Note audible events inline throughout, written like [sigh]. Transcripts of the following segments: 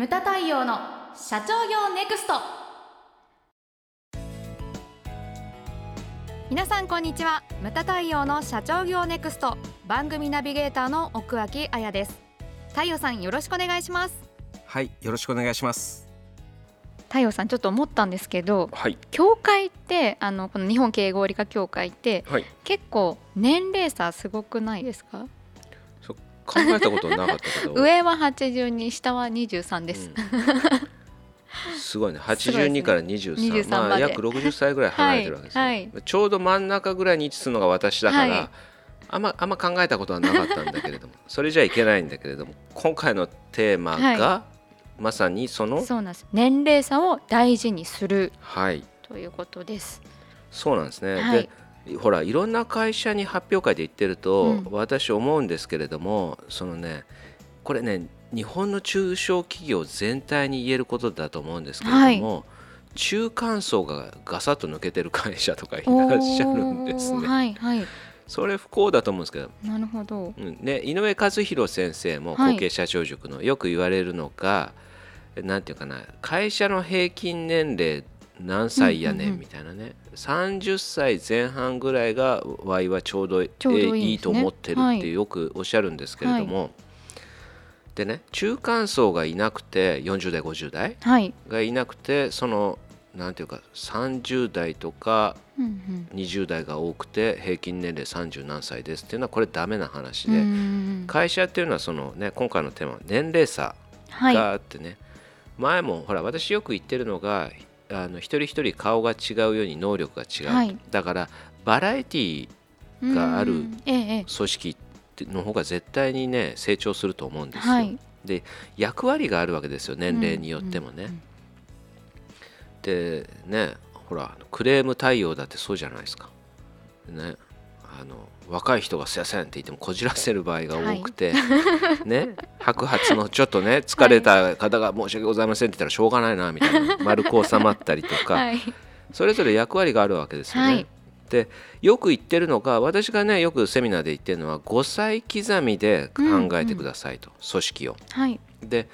ムタ太陽の社長業ネクスト。皆さんこんにちは。ムタ太陽の社長業ネクスト。番組ナビゲーターの奥脇彩です。太陽さんよろしくお願いします。はいよろしくお願いします。太陽さんちょっと思ったんですけどはい。協会ってあのこの日本経営合理化協会ってはい。結構年齢差すごくないですか？考えたことなかったけど。上は82下は23です、うん。すごいね。[laughs] 82から23 23まあ約60歳ぐらい離れてるわけですよ、はいちょうど真ん中ぐらいに位置するのが私だから、はい。あんまあんま考えたことはなかったんだけれども [laughs] それじゃいけないんだけれども今回のテーマが、はまさにそのそうなんです。年齢差を大事にする。はい。ということです。そうなんですね、はい。でほらいろんな会社に発表会で言ってると、うん。私思うんですけれどもそのねこれね日本の中小企業全体に言えることだと思うんですけれども、中間層がガサッと抜けてる会社とかいらっしゃるんですね。はいはい。それ不幸だと思うんですけど、なるほど。うん。ね、井上和弘先生もはい。後継社長塾のよく言われるのが、なんていうかな会社の平均年齢何歳やねうんうんうん。んみたいなね、30歳前半ぐらいがワイはちょうどいいと思ってるっはい。てよくおっしゃるんですけれども、でね中間層がいなくて40代50代はい、がいなくてそのなんていうか30代とかうん20代が多くて平均年齢30何歳ですっていうのはこれダメな話うん、で。うん会社っていうのはその、ね、今回のテーマは年齢差はい。があってね、前もほら私よく言ってるのがあの一人一人顔が違うように能力が違う、はい。だからバラエティがある組織の方が絶対にね成長すると思うんですよ、はい。で役割があるわけですよ年齢によってもね、うんうん。でねほらクレーム対応だってそうじゃないですか。ねあの若い人が「すやせん」って言ってもこじらせる場合が多くて、ね白髪のちょっとね疲れた方が「申し訳ございません」って言ったらしょうがないなみたいな丸く収まったりとか、はい。それぞれ役割があるわけですよね。はい。でよく言ってるのが私がねよくセミナーで言ってるのは5歳刻みで考えてくださいと、組織を。はい。で、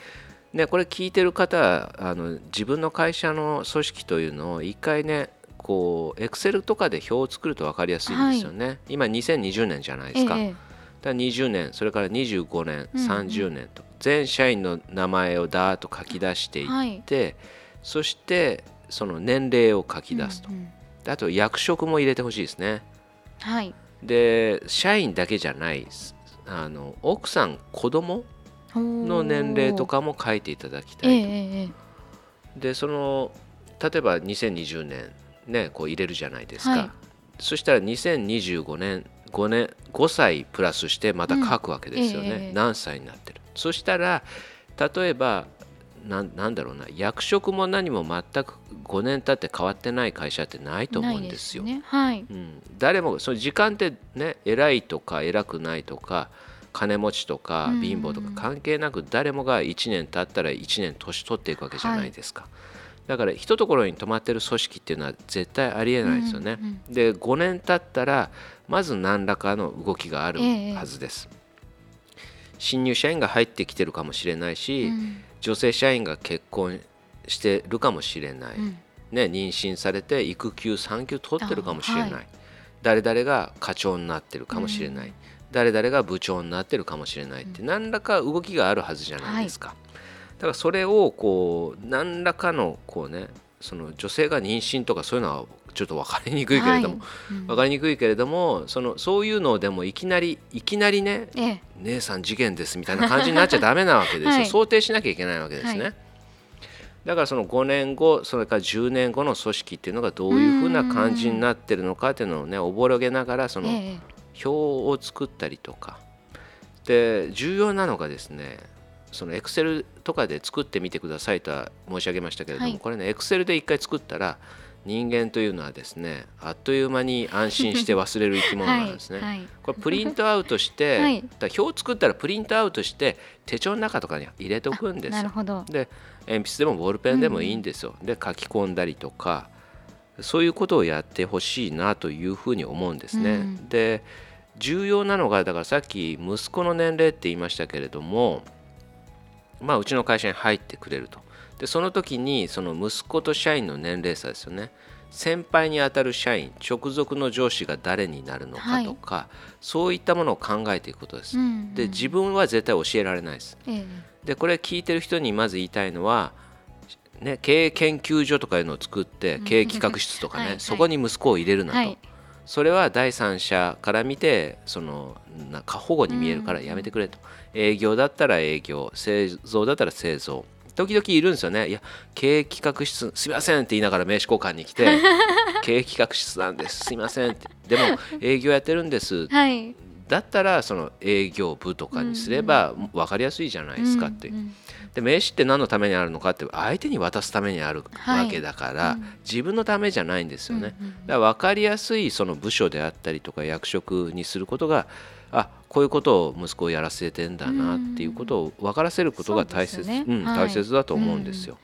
ね、これ聞いてる方はあの自分の会社の組織というのを一回ねこうエクセルとかで表を作ると分かりやすいんですよね。今2020年じゃないですか。ええ。だから20年それから25年、うんうん30年と全社員の名前をダーッと書き出していって、はい。そしてその年齢を書き出すと、うんであと役職も入れてほしいですね。はい。で社員だけじゃないあの奥さん子供の年齢とかも書いていただきたええいと、ええ。でその例えば2020年ねこう入れるじゃないですか、はい。そしたら2025年5年5歳プラスしてまた書くわけですよね、うんええ何歳になってる。そしたら例えばなんなんだろうな役職も何も全く5年経って変わってない会社ってないと思うんですよ。ないね。はい。うん、誰もその時間ってね偉いとか偉くないとか金持ちとかうん。貧乏とか関係なく誰もが1年経ったら1年年取っていくわけじゃないですか、だから一ところに止まってる組織っていうのは絶対ありえないですよね、うんで5年経ったらまず何らかの動きがあるええ。はずです、新入社員が入ってきてるかもしれないし、うん。女性社員が結婚してるかもしれない、うん。ね、妊娠されて育休産休取ってるかもしれない、あは誰々が課長になってるかもしれない、うん誰々が部長になってるかもしれないって、何らか動きがあるはずじゃないですか、だからそれをこう何らかのこうねその女性が妊娠とかそういうのはちょっと分かりにくいけれども、はい。うん。分かりにくいけれどもそのそういうのをでもいきなりいきなりねええ。姉さん事件ですみたいな感じになっちゃダメなわけですよ、[laughs] はい。想定しなきゃいけないわけですね、はい。だからその5年後それから10年後の組織っていうのがどういうふうな感じになってるのかっていうのをねおぼろげながらそのええ。表を作ったりとか。で重要なのがですねそのエクセルとかで作ってみてくださいとは申し上げましたけれども、はいこれねエクセルで一回作ったら人間というのはですねあっという間に安心して忘れる生き物なんですね。はいはいこれプリントアウトして、[laughs] はい表作ったらプリントアウトして手帳の中とかに入れておくんですよ。なるほどで鉛筆でもボールペンでもいいんですよ。で書き込んだりとかそういうことをやってほしいなというふうに思うんですね。うんで重要なのがだからさっき息子の年齢って言いましたけれどもまあ、うちの会社に入ってくれると。でその時にその息子と社員の年齢差ですよね。先輩にあたる社員直属の上司が誰になるのかとか、はい、そういったものを考えていくことです。うんうん、で自分は絶対教えられないです。ええ、でこれ聞いてる人にまず言いたいのは、ね、経営研究所とかいうのを作って経営企画室とかね、はい、そこに息子を入れるなと。はいそれは第三者から見てそのな過保護に見えるからやめてくれと、営業だったら営業製造だったら製造。時々いるんですよね。いや経営企画室すいませんって言いながら名刺交換に来て。[laughs] 経営企画室なんです。すいませんって。でも [laughs] 営業やってるんです、はい、だったらその営業部とかにすれば分かりやすいじゃないですかって、うんうん、で名刺って何のためにあるのかって相手に渡すためにあるわけだから、はい、自分のためじゃないんですよね、うんうん、だから分かりやすいその部署であったりとか役職にすることがあこういうことを息子をやらせてんだなっていうことを分からせることが大切,、ねうん大切だと思うんですよ。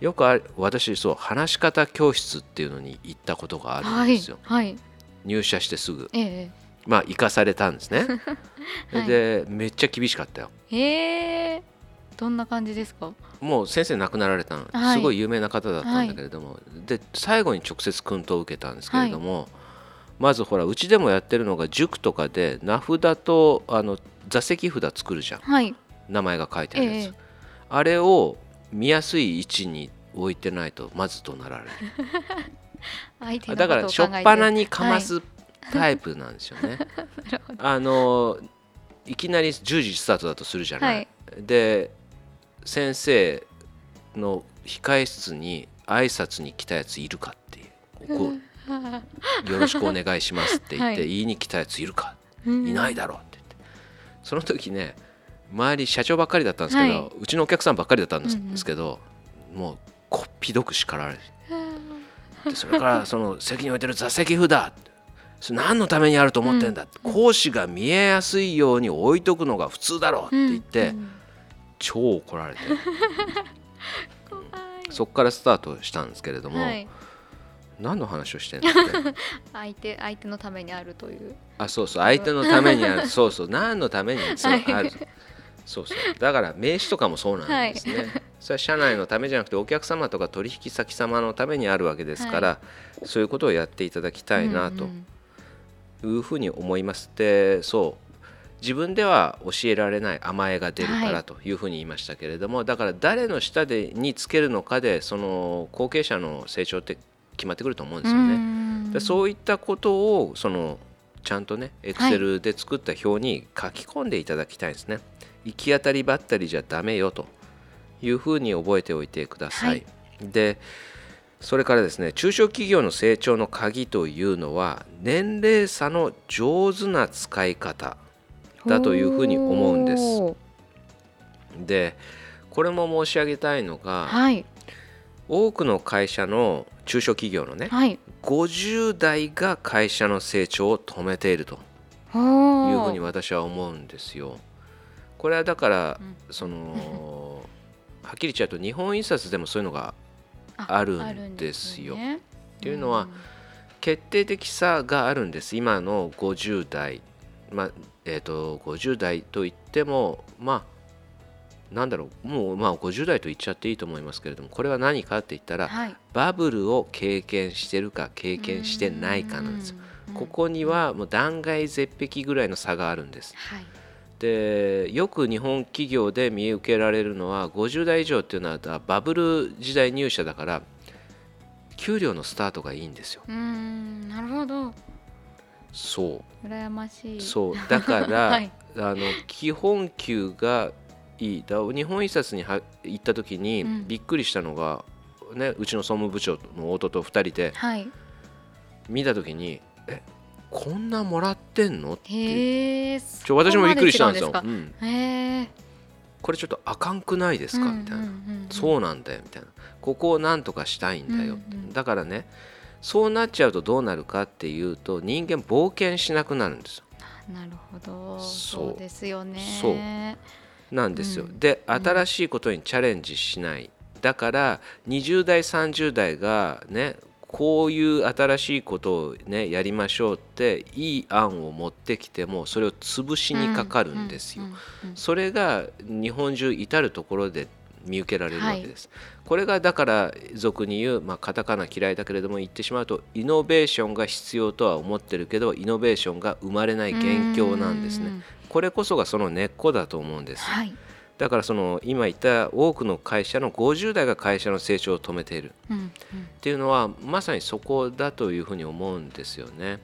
よくあ私そう話し方教室っていうのに行ったことがあるんですよ。はい。はい、入社してすぐ、ええ、まあ行かされたんですね。[laughs] はい、でめっちゃ厳しかったよ。へえどんな感じですか？もう先生亡くなられたすごい有名な方だったんだけれども、で最後に直接訓導を受けたんですけれども、まずほらうちでもやってるのが塾とかで名札とあの座席札作るじゃん、はい、名前が書いてあるやつ、えー、あれを見やすい位置に置いてないとまず怒鳴られる。[laughs] だから初っ端にかますタイプなんですよね、[laughs] あのいきなり10時スタートだとするじゃない、はい、で先生の控え室に挨拶に来たやついるかっていう。よろしくお願いしますって言って、[laughs] 言いに来たやついるか、いないだろうって言って。その時ね周り社長ばっかりだったんですけど、うちのお客さんばっかりだったんですけど、もうこっぴどく叱られて。[laughs] それからその席に置いてる座席札それ何のためにあると思ってんだ、講師が見えやすいように置いとくのが普通だろうって言って、超怒られて。[laughs] そこからスタートしたんですけれども、はい。何の話をしてんの [laughs] 相手相手のためにあるという。あそうそう。相手のためにある。[laughs] そうそう。何のためにそう、あるそうそう。だから名刺とかもそうなんですね、はい、それは社内のためじゃなくてお客様とか取引先様のためにあるわけですから、はい、そういうことをやっていただきたいなというふうに思います、でそう自分では教えられない甘えが出るからというふうに言いましたけれども、はい、だから誰の下でにつけるのかでその後継者の成長って決まってくると思うんですよね。でそういったことをそのちゃんとねエクセルで作った表に書き込んでいただきたいですね。はい、行き当たりばったりじゃダメよというふうに覚えておいてください。はい、でそれからですね中小企業の成長の鍵というのは年齢差の上手な使い方だというふうに思うんです。でこれも申し上げたいのが、はい、多くの会社の中小企業のね、はい、50代が会社の成長を止めているというふうに私は思うんですよ。これはだから、うん、その [laughs] はっきり言っちゃうと日本印刷でもそういうのがあるんですよ。ね、っていうのは、うん、決定的さがあるんです今の50代、まあえーと、と50代といってもまあなんだろうもうまあ50代と言っちゃっていいと思いますけれどもこれは何かって言ったら、はい、バブルを経験してるか経験してないかなんですよ。ここにはもう断崖絶壁ぐらいの差があるんです。はい、でよく日本企業で見受けられるのは50代以上っていうのはバブル時代入社だから給料のスタートがいいんですよ。うんなるほど。そう。羨ましい。そう。だから、[laughs] はい、あの基本給がいい。だ日本印刷には行った時にびっくりしたのが、うん、ね、うちの総務部長の弟と2人で、はい、見た時に「えこんなもらってんの?」ってちょ私もびっくりしたんですよ。うん、これちょっとあかんくないですか？みたいな、そうなんだよみたいな。ここをなんとかしたいんだよ、うんうん、だからねそうなっちゃうとどうなるかっていうと人間冒険しなくなるんですよ。なるほど。そう。ですよね。そう。なんですよ。うん、で新しいことにチャレンジしない。だから20代30代がねこういう新しいことをねやりましょうっていい案を持ってきてもそれを潰しにかかるんですよ。それが日本中至る所で見受けられるわけです。はい、これがだから俗に言う、まあ、カタカナ嫌いだけれども言ってしまうとイノベーションが必要とは思ってるけどイノベーションが生まれない元凶なんですね。これこそがその根っこだと思うんです。はいだからその今言った多くの会社の50代が会社の成長を止めている。っていうのはまさにそこだというふうに思うんですよね。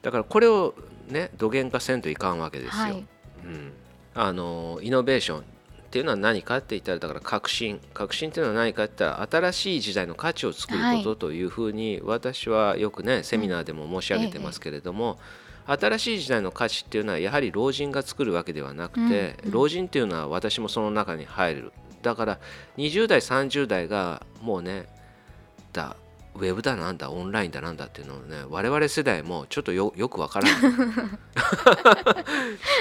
だからこれをね土源化せんといかんわけですよ。はい、うん、あのイノベーションっていうのは何かって言ったらだから革新。革新っていうのは何かって言ったら新しい時代の価値を作ることというふうに私はよくねセミナーでも申し上げてますけれども、新しい時代の価値っていうのはやはり老人が作るわけではなくて、うんうん、老人っていうのは私もその中に入る。だから20代30代がもうねだウェブだなんだオンラインだなんだっていうのをね我々世代もちょっとよよくわからん。[laughs]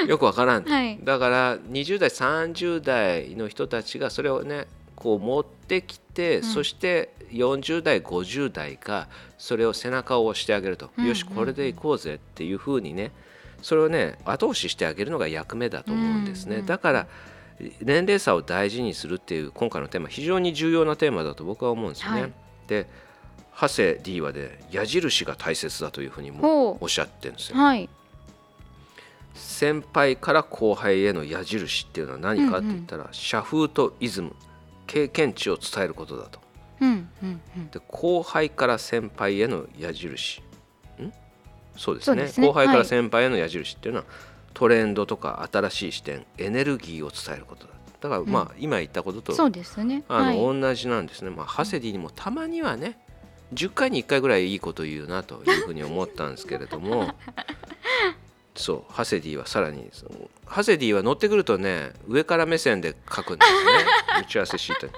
よくわからん、はい、だから20代30代の人たちがそれをねこう持ってきて、うん、そして40代50代がそれを背中を押してあげると、うん、よしこれでいこうぜっていうふうにね。それをね後押ししてあげるのが役目だと思うんですね、うん、だから年齢差を大事にするっていう今回のテーマ非常に重要なテーマだと僕は思うんですよね。はい、で長谷 D はで矢印が大切だというふうにもおっしゃってるんですよ。はい、先輩から後輩への矢印っていうのは何かって言ったら、うんうん、社風とイズム経験値を伝えることだと。うんうんうん、で後輩から先輩への矢印。ん？そうですね、ね、後輩から先輩への矢印っていうのは、はい、トレンドとか新しい視点エネルギーを伝えることだだからまあ、うん、今言ったこととそうですね、あの、はい、同じなんですね、まあ、ハセディにもたまにはね10回に1回ぐらいいいこと言うなというふうに思ったんですけれども [laughs] そうハセディはさらにハセディは乗ってくるとね上から目線で書くんですね。[laughs] 打ち合わせシートに。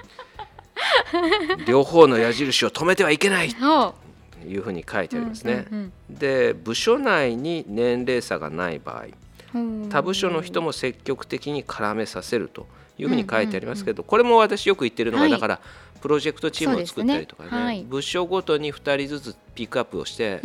両方の矢印を止めてはいけない。というふうに書いてありますね。で部署内に年齢差がない場合他部署の人も積極的に絡めさせるというふうに書いてありますけどこれも私よく言ってるのがだからプロジェクトチームを作ったりとかね。部署ごとに2人ずつピックアップをして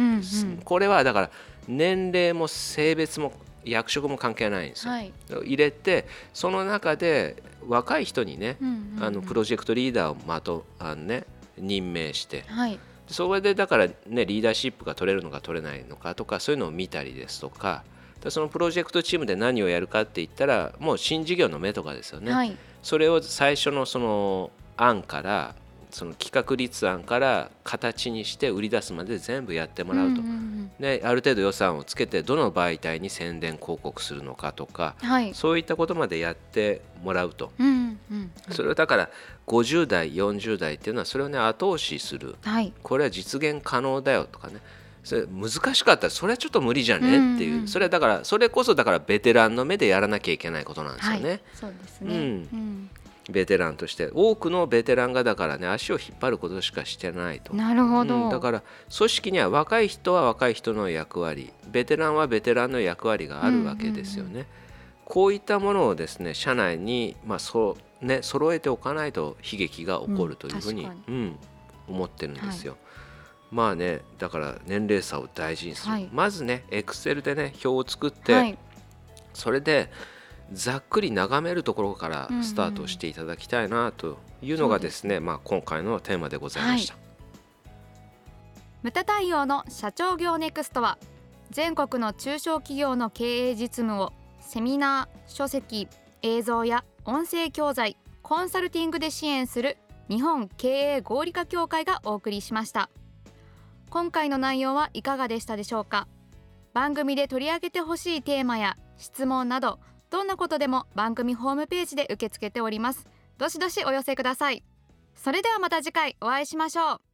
これはだから年齢も性別も役職も関係ないんですよ。はい、入れてその中で若い人にね、あのプロジェクトリーダーをまとあの、ね、任命して、はい、それでだから、ね、リーダーシップが取れるのか取れないのかとかそういうのを見たりですとか。そのプロジェクトチームで何をやるかって言ったらもう新事業の目とかですよね。はい、それを最初のその案からその企画立案から形にして売り出すまで全部やってもらうと、うんうん、である程度予算をつけてどの媒体に宣伝広告するのかとか、はい、そういったことまでやってもらうと、うんうんうん、それをだから50代40代っていうのはそれをね後押しする、はい、これは実現可能だよとかね。それ難しかったらそれはちょっと無理じゃね？っていう、うん。う。ん、それはだからそれこそだからベテランの目でやらなきゃいけないことなんですよね。はい、そうですね、うんベテランとして多くのベテランがだからね足を引っ張ることしかしてないと。なるほど、うん、だから組織には若い人は若い人の役割ベテランはベテランの役割があるわけですよね、うんうんうん、こういったものをですね社内にまあそうね揃えておかないと悲劇が起こるというふうに,、うん思ってるんですよ、はい。まあねだから年齢差を大事にする、はい、まずねエクセルでね表を作って、はい、それでざっくり眺めるところからスタートしていただきたいなというのがですね、うんうん、まあ、今回のテーマでございました。はい、無駄対応の社長業ネクストは全国の中小企業の経営実務をセミナー書籍映像や音声教材コンサルティングで支援する日本経営合理化協会がお送りしました。今回の内容はいかがでしたでしょうか？番組で取り上げてほしいテーマや質問などどんなことでも番組ホームページで受け付けております。どしどしお寄せください。それではまた次回お会いしましょう。